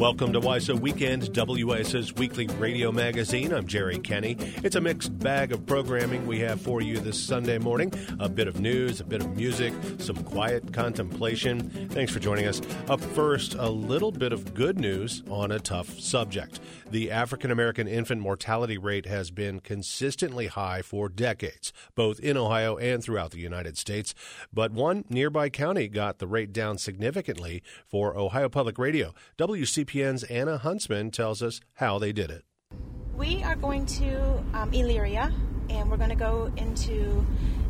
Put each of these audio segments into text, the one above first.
Welcome to WYSO Weekend, WYSO's weekly radio magazine. I'm Jerry Kenny. It's a mixed bag of programming we have for you this Sunday morning. A bit of news, a bit of music, some quiet contemplation. Thanks for joining us. Up first, a little bit of good news on a tough subject. The African American infant mortality rate has been consistently high for decades, both in Ohio and throughout the United States. But one nearby county got the rate down significantly for Ohio Public Radio. WC WCPN's Anna Huntsman tells us how they did it. We are going to um, Elyria, and we're going to go into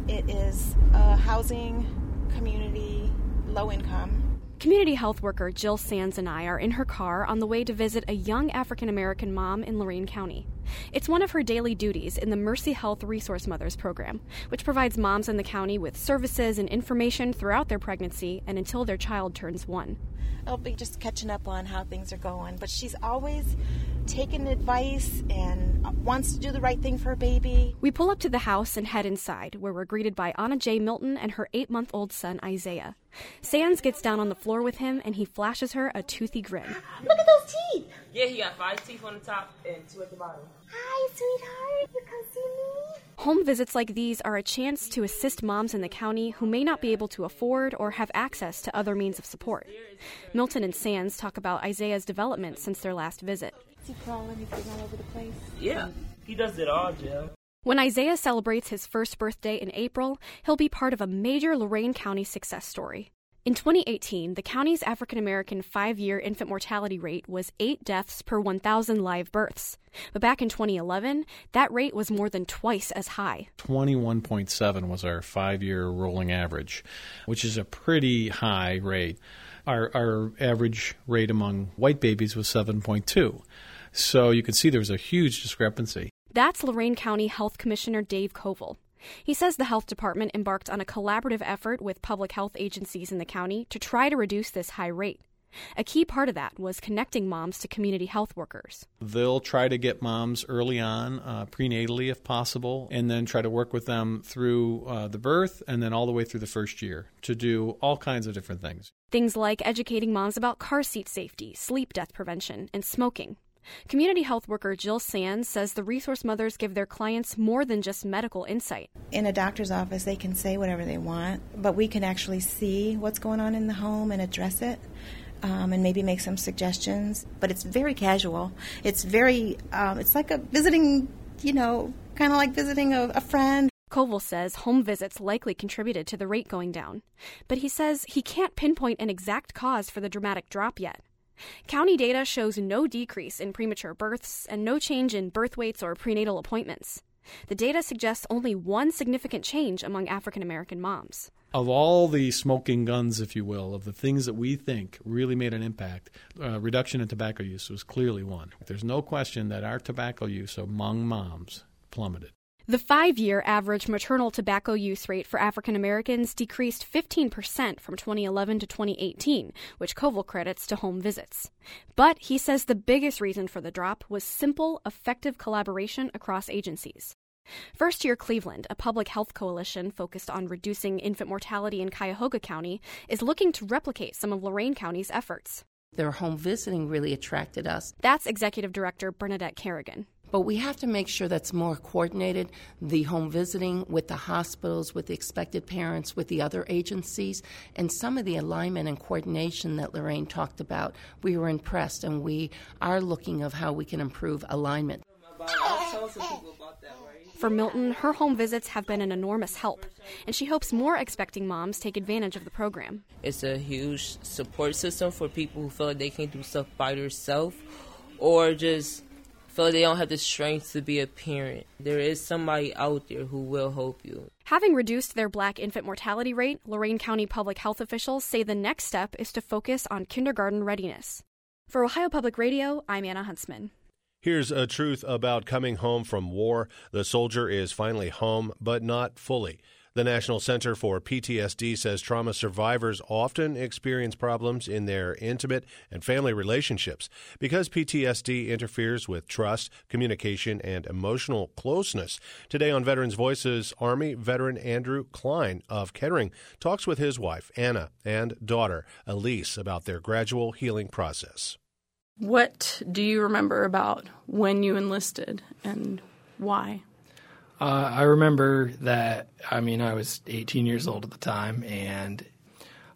it is a housing community, low income. Community health worker Jill Sands and I are in her car on the way to visit a young African American mom in Lorain County. It's one of her daily duties in the Mercy Health Resource Mothers program, which provides moms in the county with services and information throughout their pregnancy and until their child turns one. I'll be just catching up on how things are going, but she's always taking advice and uh, wants to do the right thing for her baby. We pull up to the house and head inside, where we're greeted by Anna J. Milton and her eight month old son, Isaiah. Sands gets down on the floor with him and he flashes her a toothy grin. Look at those teeth! Yeah, he got five teeth on the top and two at the bottom. Hi, sweetheart. You come see me? Home visits like these are a chance to assist moms in the county who may not be able to afford or have access to other means of support. Milton and Sands talk about Isaiah's development since their last visit. Is he crawling? He's getting all over the place? Yeah, he does it all, Jill. When Isaiah celebrates his first birthday in April, he'll be part of a major Lorain County success story. In 2018, the county's African American five year infant mortality rate was 8 deaths per 1,000 live births. But back in 2011, that rate was more than twice as high. 21.7 was our five year rolling average, which is a pretty high rate. Our, our average rate among white babies was 7.2. So you can see there was a huge discrepancy. That's Lorain County Health Commissioner Dave Covell. He says the health department embarked on a collaborative effort with public health agencies in the county to try to reduce this high rate. A key part of that was connecting moms to community health workers. They'll try to get moms early on, uh, prenatally if possible, and then try to work with them through uh, the birth and then all the way through the first year to do all kinds of different things. Things like educating moms about car seat safety, sleep death prevention, and smoking. Community health worker Jill Sands says the resource mothers give their clients more than just medical insight. In a doctor's office, they can say whatever they want, but we can actually see what's going on in the home and address it. Um, and maybe make some suggestions, but it's very casual. It's very, um, it's like a visiting, you know, kind of like visiting a, a friend Covell says home visits likely contributed to the rate going down, but he says he can't pinpoint an exact cause for the dramatic drop yet. County data shows no decrease in premature births and no change in birth weights or prenatal appointments. The data suggests only one significant change among African American moms. Of all the smoking guns, if you will, of the things that we think really made an impact, uh, reduction in tobacco use was clearly one. There's no question that our tobacco use among moms plummeted. The five year average maternal tobacco use rate for African Americans decreased 15% from 2011 to 2018, which Covell credits to home visits. But he says the biggest reason for the drop was simple, effective collaboration across agencies. First Year Cleveland, a public health coalition focused on reducing infant mortality in Cuyahoga County, is looking to replicate some of Lorain County's efforts. Their home visiting really attracted us. That's Executive Director Bernadette Kerrigan. But we have to make sure that's more coordinated the home visiting with the hospitals, with the expected parents, with the other agencies, and some of the alignment and coordination that Lorain talked about. We were impressed, and we are looking of how we can improve alignment. For Milton, her home visits have been an enormous help, and she hopes more expecting moms take advantage of the program. It's a huge support system for people who feel like they can't do stuff by themselves or just feel like they don't have the strength to be a parent. There is somebody out there who will help you. Having reduced their black infant mortality rate, Lorain County public health officials say the next step is to focus on kindergarten readiness. For Ohio Public Radio, I'm Anna Huntsman. Here's a truth about coming home from war. The soldier is finally home, but not fully. The National Center for PTSD says trauma survivors often experience problems in their intimate and family relationships because PTSD interferes with trust, communication, and emotional closeness. Today on Veterans Voices, Army veteran Andrew Klein of Kettering talks with his wife, Anna, and daughter, Elise, about their gradual healing process. What do you remember about when you enlisted and why? Uh, I remember that, I mean, I was 18 years old at the time, and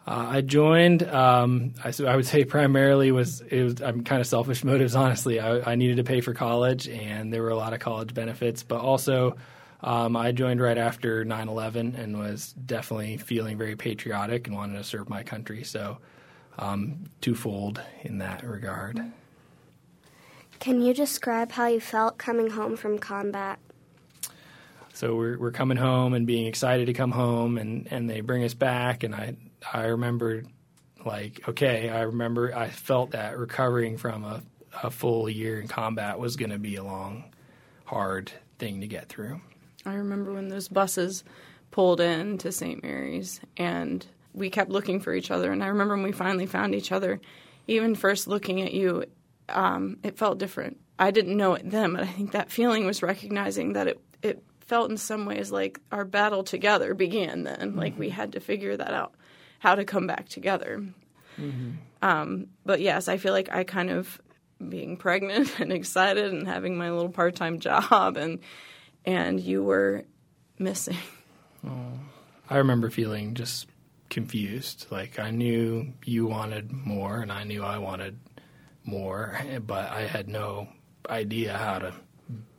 uh, I joined. Um, I, I, would say primarily was it was I'm kind of selfish motives. Honestly, I, I, needed to pay for college, and there were a lot of college benefits. But also, um, I joined right after 9/11 and was definitely feeling very patriotic and wanted to serve my country. So, um, twofold in that regard. Can you describe how you felt coming home from combat? So we're we're coming home and being excited to come home, and, and they bring us back, and I I remember like okay, I remember I felt that recovering from a, a full year in combat was going to be a long, hard thing to get through. I remember when those buses pulled in to St. Mary's, and we kept looking for each other. And I remember when we finally found each other, even first looking at you, um, it felt different. I didn't know it then, but I think that feeling was recognizing that it it felt in some ways like our battle together began then. Mm-hmm. Like we had to figure that out, how to come back together. Mm-hmm. Um, but yes, I feel like I kind of being pregnant and excited and having my little part time job and and you were missing. Oh, I remember feeling just confused. Like I knew you wanted more, and I knew I wanted more, but I had no idea how to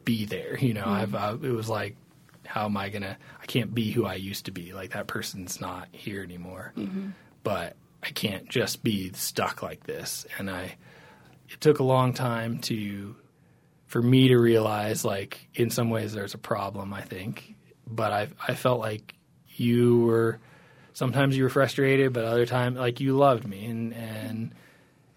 be there. You know, mm-hmm. I've uh, it was like, how am I gonna? I can't be who I used to be. Like that person's not here anymore. Mm-hmm. But I can't just be stuck like this. And I, it took a long time to, for me to realize like in some ways there's a problem. I think, but I I felt like you were sometimes you were frustrated, but other times like you loved me and and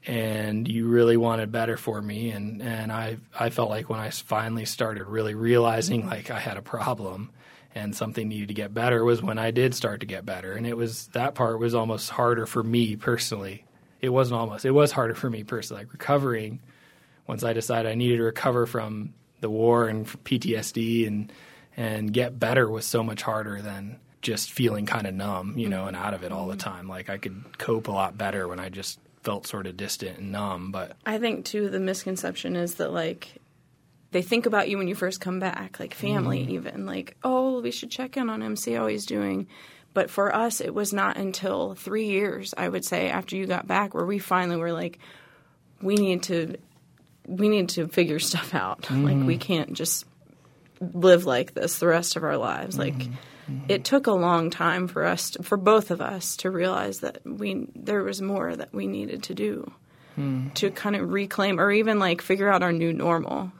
and you really wanted better for me. And and I I felt like when I finally started really realizing like I had a problem and something needed to get better was when I did start to get better. And it was that part was almost harder for me personally. It wasn't almost it was harder for me personally like recovering once I decided I needed to recover from the war and PTSD and and get better was so much harder than just feeling kind of numb, you know, and out of it all the mm-hmm. time. Like I could cope a lot better when I just felt sort of distant and numb. But I think too the misconception is that like they think about you when you first come back, like family mm. even, like oh we should check in on him, see how he's doing. But for us, it was not until three years, I would say, after you got back, where we finally were like, we need to, we need to figure stuff out. Mm. Like we can't just live like this the rest of our lives. Like mm-hmm. Mm-hmm. It took a long time for us, to, for both of us, to realize that we there was more that we needed to do mm. to kind of reclaim or even like figure out our new normal.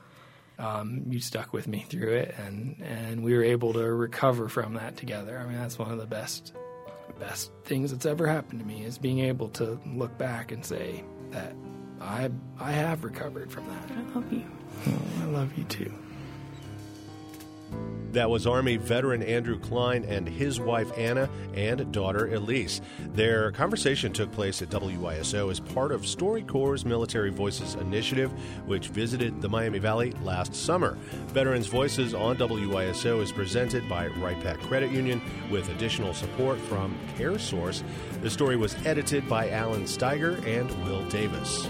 Um, you stuck with me through it, and and we were able to recover from that together. I mean, that's one of the best best things that's ever happened to me is being able to look back and say that I I have recovered from that. I love you. Oh, I love you too. That was Army veteran Andrew Klein and his wife Anna and daughter Elise. Their conversation took place at WYSO as part of StoryCorps' Military Voices initiative, which visited the Miami Valley last summer. Veterans Voices on WYSO is presented by Pat Credit Union with additional support from CareSource. The story was edited by Alan Steiger and Will Davis.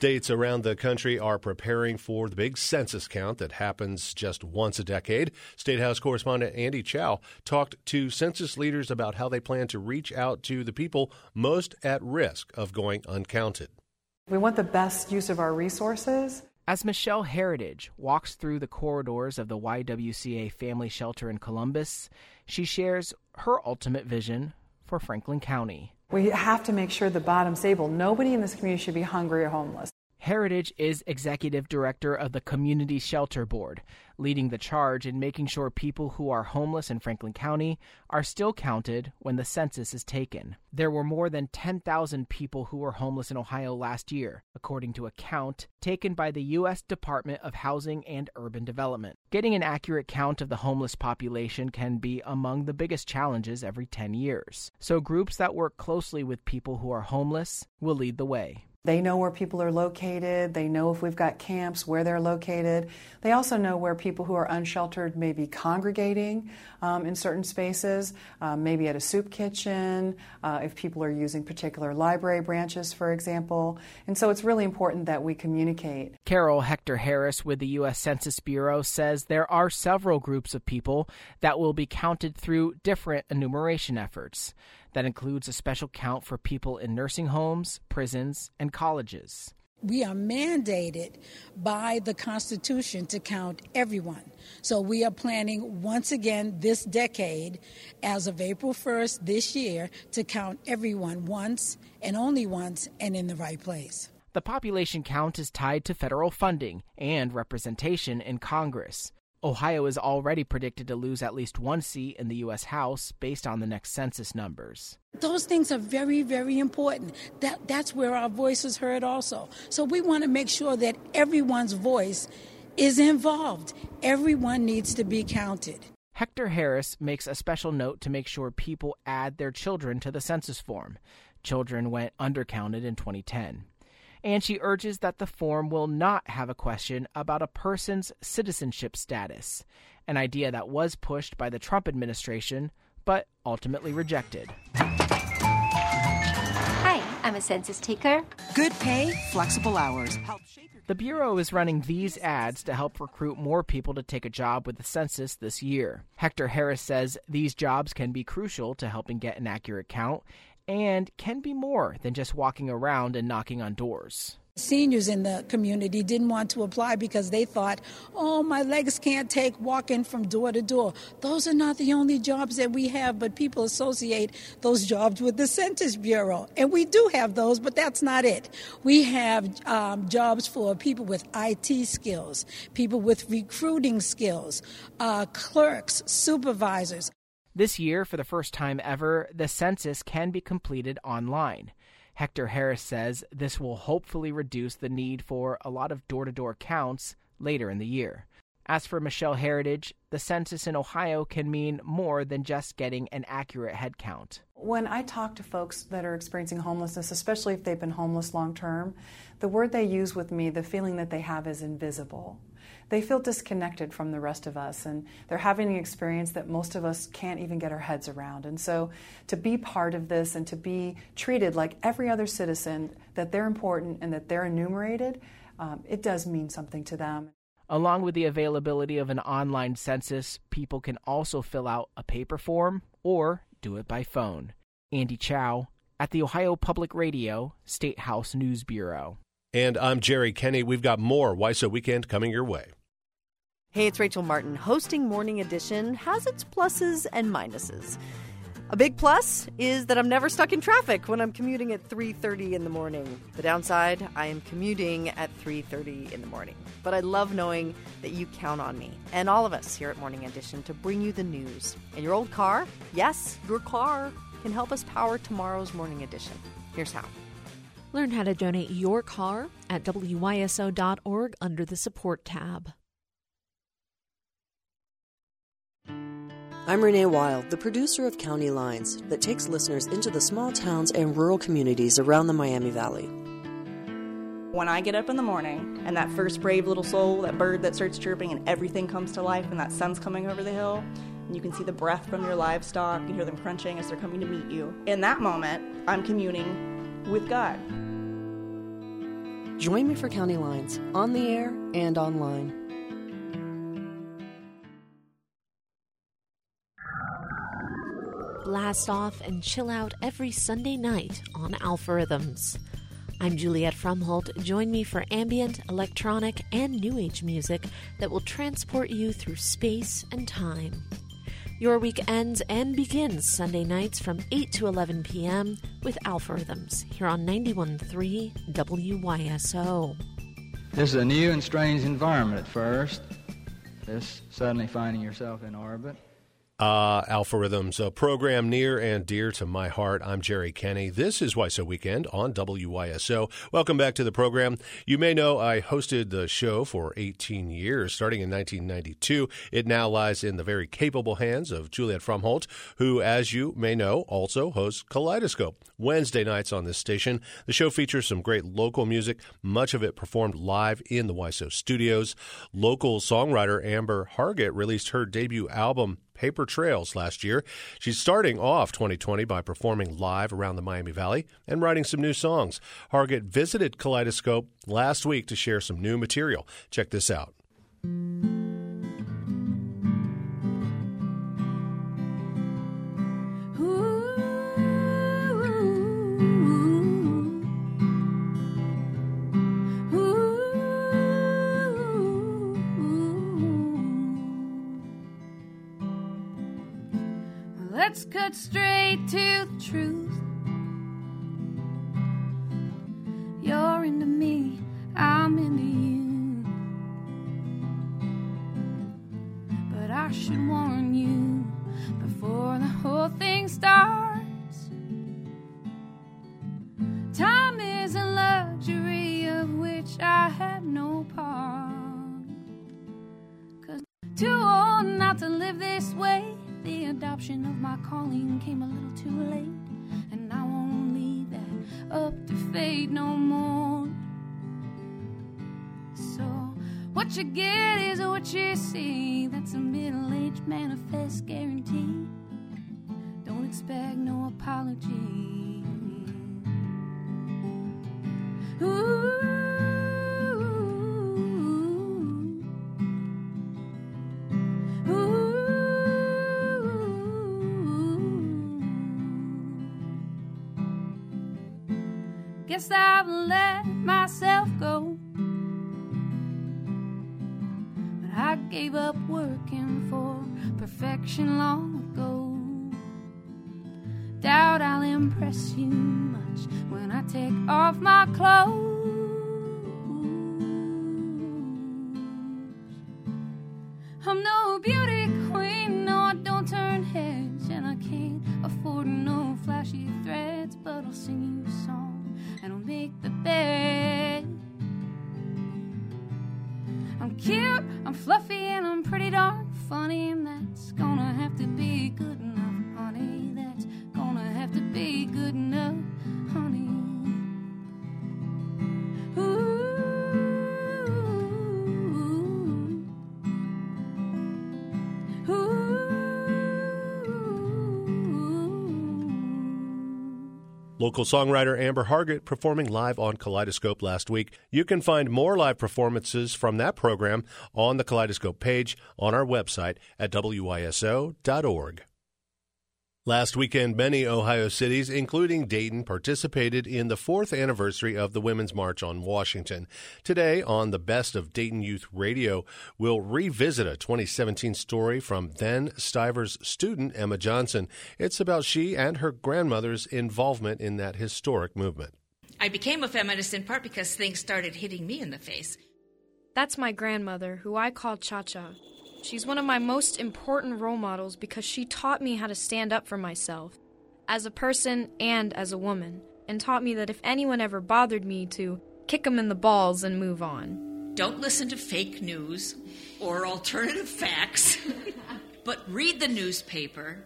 States around the country are preparing for the big census count that happens just once a decade. State House correspondent Andy Chow talked to census leaders about how they plan to reach out to the people most at risk of going uncounted. We want the best use of our resources. As Michelle Heritage walks through the corridors of the YWCA Family Shelter in Columbus, she shares her ultimate vision for Franklin County. We have to make sure the bottom's able. Nobody in this community should be hungry or homeless. Heritage is executive director of the Community Shelter Board, leading the charge in making sure people who are homeless in Franklin County are still counted when the census is taken. There were more than 10,000 people who were homeless in Ohio last year, according to a count taken by the U.S. Department of Housing and Urban Development. Getting an accurate count of the homeless population can be among the biggest challenges every 10 years. So, groups that work closely with people who are homeless will lead the way. They know where people are located. They know if we've got camps, where they're located. They also know where people who are unsheltered may be congregating um, in certain spaces, um, maybe at a soup kitchen, uh, if people are using particular library branches, for example. And so it's really important that we communicate. Carol Hector Harris with the U.S. Census Bureau says there are several groups of people that will be counted through different enumeration efforts. That includes a special count for people in nursing homes, prisons, and colleges. We are mandated by the Constitution to count everyone. So we are planning once again this decade, as of April 1st this year, to count everyone once and only once and in the right place. The population count is tied to federal funding and representation in Congress. Ohio is already predicted to lose at least one seat in the U.S. House based on the next census numbers. Those things are very, very important. That, that's where our voice is heard also. So we want to make sure that everyone's voice is involved. Everyone needs to be counted. Hector Harris makes a special note to make sure people add their children to the census form. Children went undercounted in 2010 and she urges that the form will not have a question about a person's citizenship status, an idea that was pushed by the Trump administration but ultimately rejected. Hi, I'm a census taker. Good pay, flexible hours. The Bureau is running these ads to help recruit more people to take a job with the census this year. Hector Harris says these jobs can be crucial to helping get an accurate count and can be more than just walking around and knocking on doors. Seniors in the community didn't want to apply because they thought, oh, my legs can't take walking from door to door. Those are not the only jobs that we have, but people associate those jobs with the Census Bureau. And we do have those, but that's not it. We have um, jobs for people with IT skills, people with recruiting skills, uh, clerks, supervisors. This year, for the first time ever, the census can be completed online. Hector Harris says this will hopefully reduce the need for a lot of door to door counts later in the year. As for Michelle Heritage, the census in Ohio can mean more than just getting an accurate head count. When I talk to folks that are experiencing homelessness, especially if they've been homeless long term, the word they use with me, the feeling that they have is invisible they feel disconnected from the rest of us and they're having an experience that most of us can't even get our heads around. And so to be part of this and to be treated like every other citizen, that they're important and that they're enumerated, um, it does mean something to them. Along with the availability of an online census, people can also fill out a paper form or do it by phone. Andy Chow at the Ohio Public Radio State House News Bureau. And I'm Jerry Kenny. We've got more WYSO Weekend coming your way. Hey, it's Rachel Martin. Hosting Morning Edition has its pluses and minuses. A big plus is that I'm never stuck in traffic when I'm commuting at 3:30 in the morning. The downside, I am commuting at 3:30 in the morning. But I love knowing that you count on me and all of us here at Morning Edition to bring you the news. And your old car, yes, your car can help us power tomorrow's Morning Edition. Here's how. Learn how to donate your car at wyso.org under the support tab. I'm Renee Wilde, the producer of County Lines, that takes listeners into the small towns and rural communities around the Miami Valley. When I get up in the morning and that first brave little soul, that bird that starts chirping and everything comes to life and that sun's coming over the hill, and you can see the breath from your livestock, you hear them crunching as they're coming to meet you. In that moment, I'm communing with God. Join me for County Lines, on the air and online. Blast off and chill out every Sunday night on Alpha Rhythms. I'm Juliet Fromholt. Join me for ambient, electronic, and new age music that will transport you through space and time. Your week ends and begins Sunday nights from 8 to 11 p.m. with Alpha Rhythms here on 91.3 WYSO. This is a new and strange environment at first. This suddenly finding yourself in orbit. Uh, Alpha Rhythms, a program near and dear to my heart. I'm Jerry Kenny. This is WYSO Weekend on WYSO. Welcome back to the program. You may know I hosted the show for 18 years, starting in 1992. It now lies in the very capable hands of Juliet Fromholt, who, as you may know, also hosts Kaleidoscope. Wednesday nights on this station. The show features some great local music, much of it performed live in the WYSO studios. Local songwriter Amber Hargett released her debut album, Paper Trails last year. She's starting off 2020 by performing live around the Miami Valley and writing some new songs. Hargett visited Kaleidoscope last week to share some new material. Check this out. Let's cut straight to the truth. You're into me, I'm into you. But I should warn you before the whole thing starts. Time is a luxury of which I have no part. Cause too old not to live this way. Adoption of my calling came a little too late, and I won't leave that up to fate no more. So, what you get is what you see. That's a middle aged manifest guarantee. Don't expect no apology. Ooh. Guess I've let myself go. But I gave up working for perfection long ago. Doubt I'll impress you much when I take off my clothes. I'm no beauty queen, no, I don't turn heads, and I can't afford no flashy threads, but I'll sing you I'm fluffy, Local songwriter Amber Hargett performing live on Kaleidoscope last week. You can find more live performances from that program on the Kaleidoscope page on our website at wyso.org. Last weekend, many Ohio cities, including Dayton, participated in the fourth anniversary of the Women's March on Washington. Today, on the Best of Dayton Youth Radio, we'll revisit a 2017 story from then Stivers student Emma Johnson. It's about she and her grandmother's involvement in that historic movement. I became a feminist in part because things started hitting me in the face. That's my grandmother, who I call Cha Cha. She's one of my most important role models because she taught me how to stand up for myself, as a person and as a woman, and taught me that if anyone ever bothered me, to kick them in the balls and move on. Don't listen to fake news or alternative facts, but read the newspaper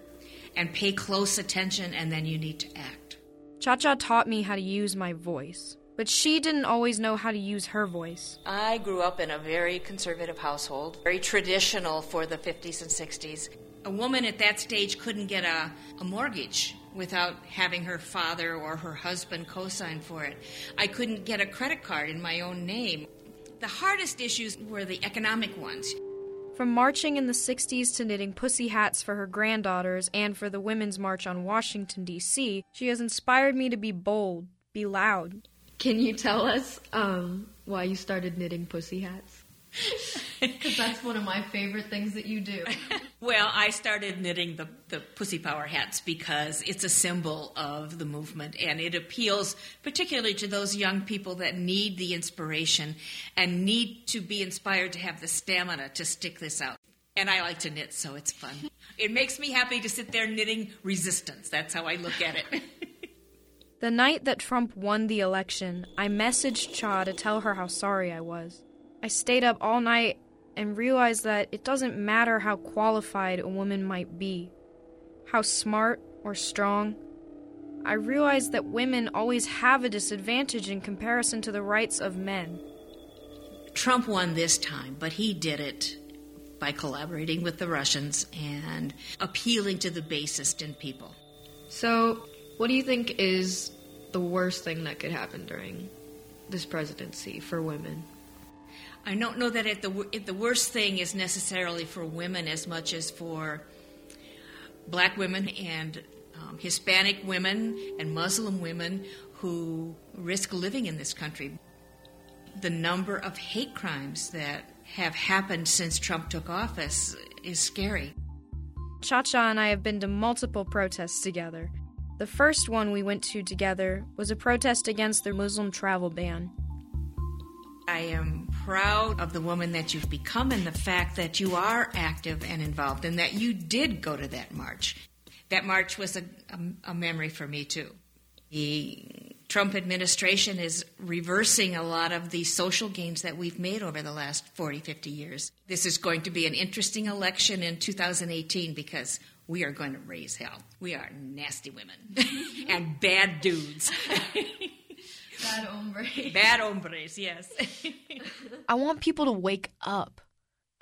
and pay close attention, and then you need to act. Cha Cha taught me how to use my voice, but she didn't always know how to use her voice. I grew up in a very conservative household, very traditional for the 50s and 60s. A woman at that stage couldn't get a, a mortgage without having her father or her husband co sign for it. I couldn't get a credit card in my own name. The hardest issues were the economic ones. From marching in the 60s to knitting pussy hats for her granddaughters and for the Women's March on Washington, D.C., she has inspired me to be bold, be loud. Can you tell us um, why you started knitting pussy hats? Because that's one of my favorite things that you do. Well, I started knitting the, the Pussy Power hats because it's a symbol of the movement and it appeals particularly to those young people that need the inspiration and need to be inspired to have the stamina to stick this out. And I like to knit, so it's fun. It makes me happy to sit there knitting resistance. That's how I look at it. the night that Trump won the election, I messaged Cha to tell her how sorry I was. I stayed up all night and realized that it doesn't matter how qualified a woman might be, how smart or strong. I realized that women always have a disadvantage in comparison to the rights of men. Trump won this time, but he did it by collaborating with the Russians and appealing to the basest in people. So, what do you think is the worst thing that could happen during this presidency for women? I don't know that it, the, it, the worst thing is necessarily for women as much as for black women and um, Hispanic women and Muslim women who risk living in this country. The number of hate crimes that have happened since Trump took office is scary. Cha Cha and I have been to multiple protests together. The first one we went to together was a protest against the Muslim travel ban. I am proud of the woman that you've become and the fact that you are active and involved and that you did go to that march. That march was a, a, a memory for me, too. The Trump administration is reversing a lot of the social gains that we've made over the last 40, 50 years. This is going to be an interesting election in 2018 because we are going to raise hell. We are nasty women and bad dudes. Bad hombres. Bad hombres, yes. I want people to wake up.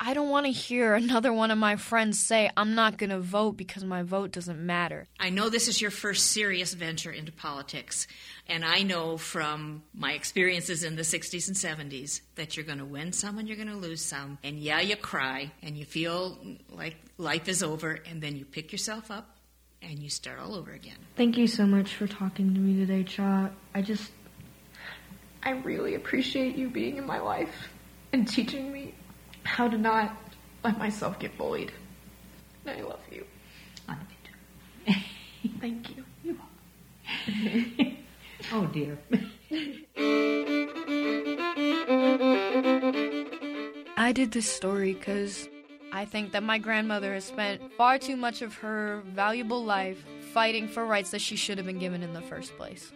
I don't want to hear another one of my friends say, I'm not going to vote because my vote doesn't matter. I know this is your first serious venture into politics, and I know from my experiences in the 60s and 70s that you're going to win some and you're going to lose some. And yeah, you cry and you feel like life is over, and then you pick yourself up and you start all over again. Thank you so much for talking to me today, Cha. I just, I really appreciate you being in my life and teaching me how to not let myself get bullied. And I love you. I love you too. Thank you. You are. oh dear. I did this story because I think that my grandmother has spent far too much of her valuable life fighting for rights that she should have been given in the first place.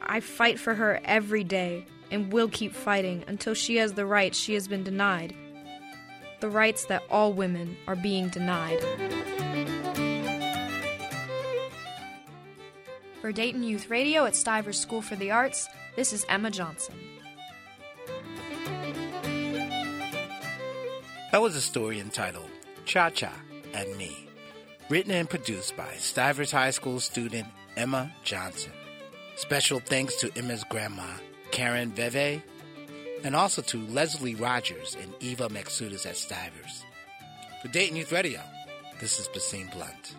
I fight for her every day and will keep fighting until she has the rights she has been denied. The rights that all women are being denied. For Dayton Youth Radio at Stivers School for the Arts, this is Emma Johnson. That was a story entitled Cha Cha and Me, written and produced by Stivers High School student Emma Johnson. Special thanks to Emma's grandma, Karen Veve, and also to Leslie Rogers and Eva Maxudis at Stivers. For Dayton Youth Radio, this is Basine Blunt.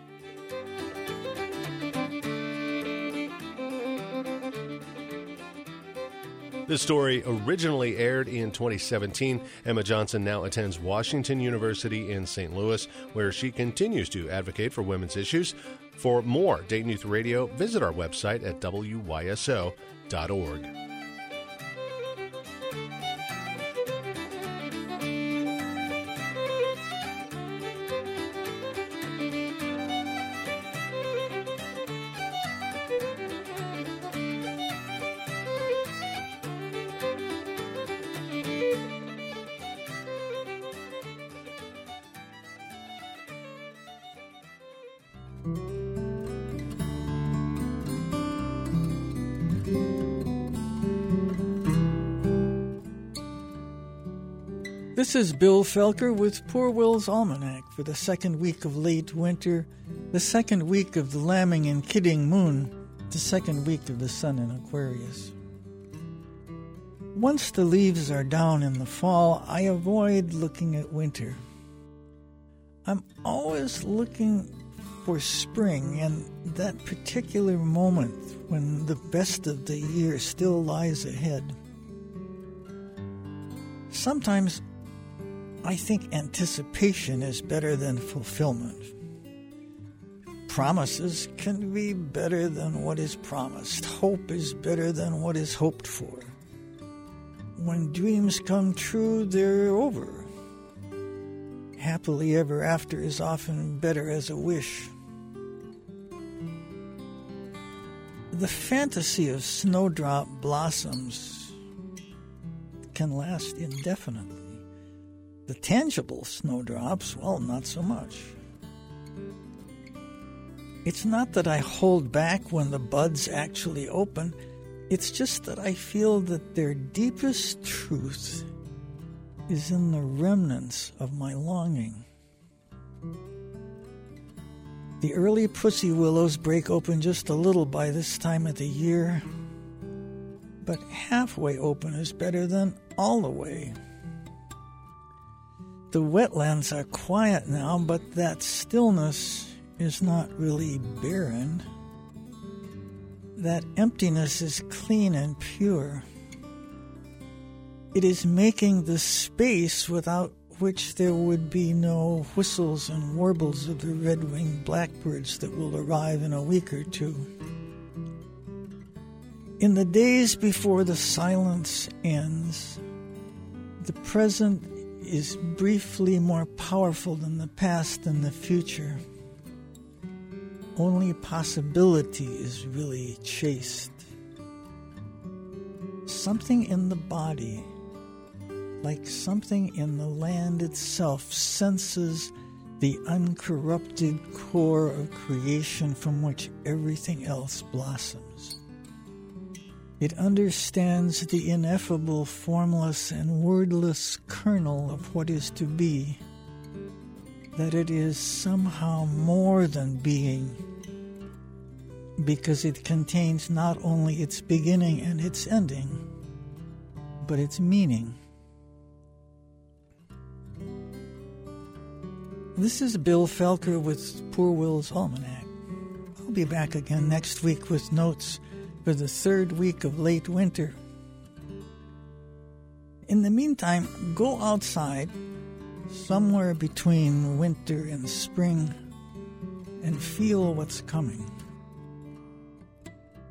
This story originally aired in 2017. Emma Johnson now attends Washington University in St. Louis, where she continues to advocate for women's issues. For more Dayton Youth Radio, visit our website at wyso.org. This is Bill Felker with Poor Will's Almanac for the second week of late winter, the second week of the lambing and kidding moon, the second week of the sun in Aquarius. Once the leaves are down in the fall, I avoid looking at winter. I'm always looking for spring and that particular moment when the best of the year still lies ahead. Sometimes I think anticipation is better than fulfillment. Promises can be better than what is promised. Hope is better than what is hoped for. When dreams come true, they're over. happily ever after is often better as a wish. The fantasy of snowdrop blossoms can last indefinitely. The tangible snowdrops, well, not so much. It's not that I hold back when the buds actually open, it's just that I feel that their deepest truth is in the remnants of my longing. The early pussy willows break open just a little by this time of the year, but halfway open is better than all the way. The wetlands are quiet now, but that stillness is not really barren. That emptiness is clean and pure. It is making the space without which there would be no whistles and warbles of the red winged blackbirds that will arrive in a week or two. In the days before the silence ends, the present is briefly more powerful than the past and the future. Only possibility is really chaste. Something in the body like something in the land itself, senses the uncorrupted core of creation from which everything else blossoms. It understands the ineffable, formless, and wordless kernel of what is to be, that it is somehow more than being, because it contains not only its beginning and its ending, but its meaning. This is Bill Felker with Poor Will's Almanac. I'll be back again next week with notes for the third week of late winter. In the meantime, go outside somewhere between winter and spring and feel what's coming.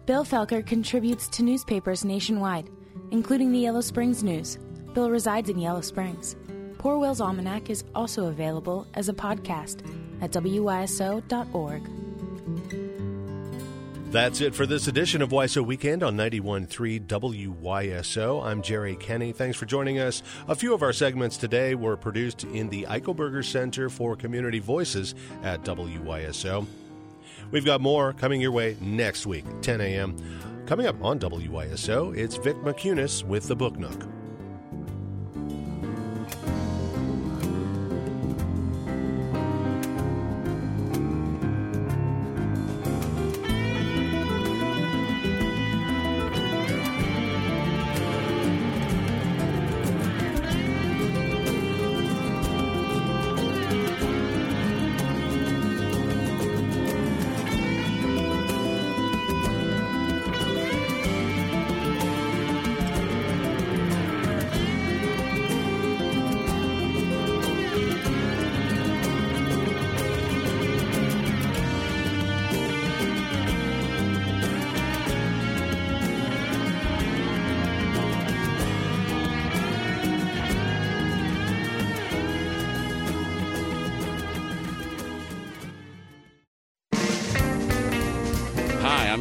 Bill Felker contributes to newspapers nationwide, including the Yellow Springs News. Bill resides in Yellow Springs. Poor Will's Almanac is also available as a podcast at wyso.org. That's it for this edition of WYSO Weekend on 91.3 WYSO. I'm Jerry Kenny. Thanks for joining us. A few of our segments today were produced in the Eichelberger Center for Community Voices at WYSO. We've got more coming your way next week, 10 a.m. Coming up on WYSO, it's Vick Mickunas with the Book Nook.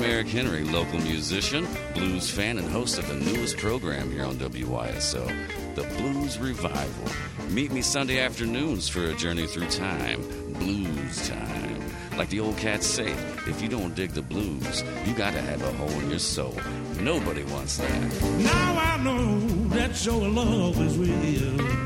Eric Henry, local musician, blues fan, and host of the newest program here on WYSO, The Blues Revival. Meet me Sunday afternoons for a journey through time, blues time. Like the old cats say, if you don't dig the blues, you gotta have a hole in your soul. Nobody wants that. Now I know that your love is real.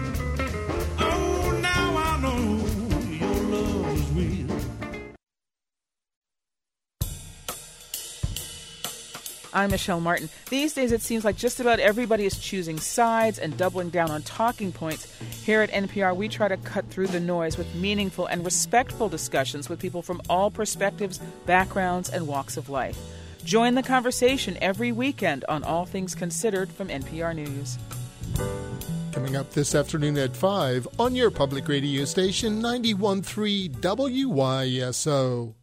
I'm Michel Martin. These days, it seems like just about everybody is choosing sides and doubling down on talking points. Here at NPR, we try to cut through the noise with meaningful and respectful discussions with people from all perspectives, backgrounds, and walks of life. Join the conversation every weekend on All Things Considered from NPR News. Coming up this afternoon at 5 on your public radio station 913 WYSO.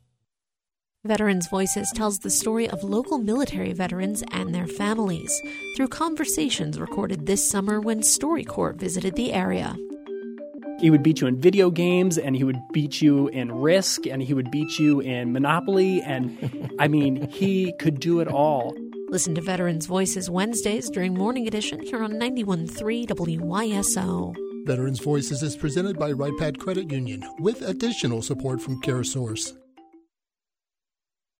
Veterans Voices tells the story of local military veterans and their families through conversations recorded this summer when StoryCorps visited the area. He would beat you in video games, and he would beat you in Risk, and he would beat you in Monopoly, and I mean, he could do it all. Listen to Veterans Voices Wednesdays during Morning Edition here on 91.3 WYSO. Veterans Voices is presented by Wright-Patt Credit Union with additional support from CareSource.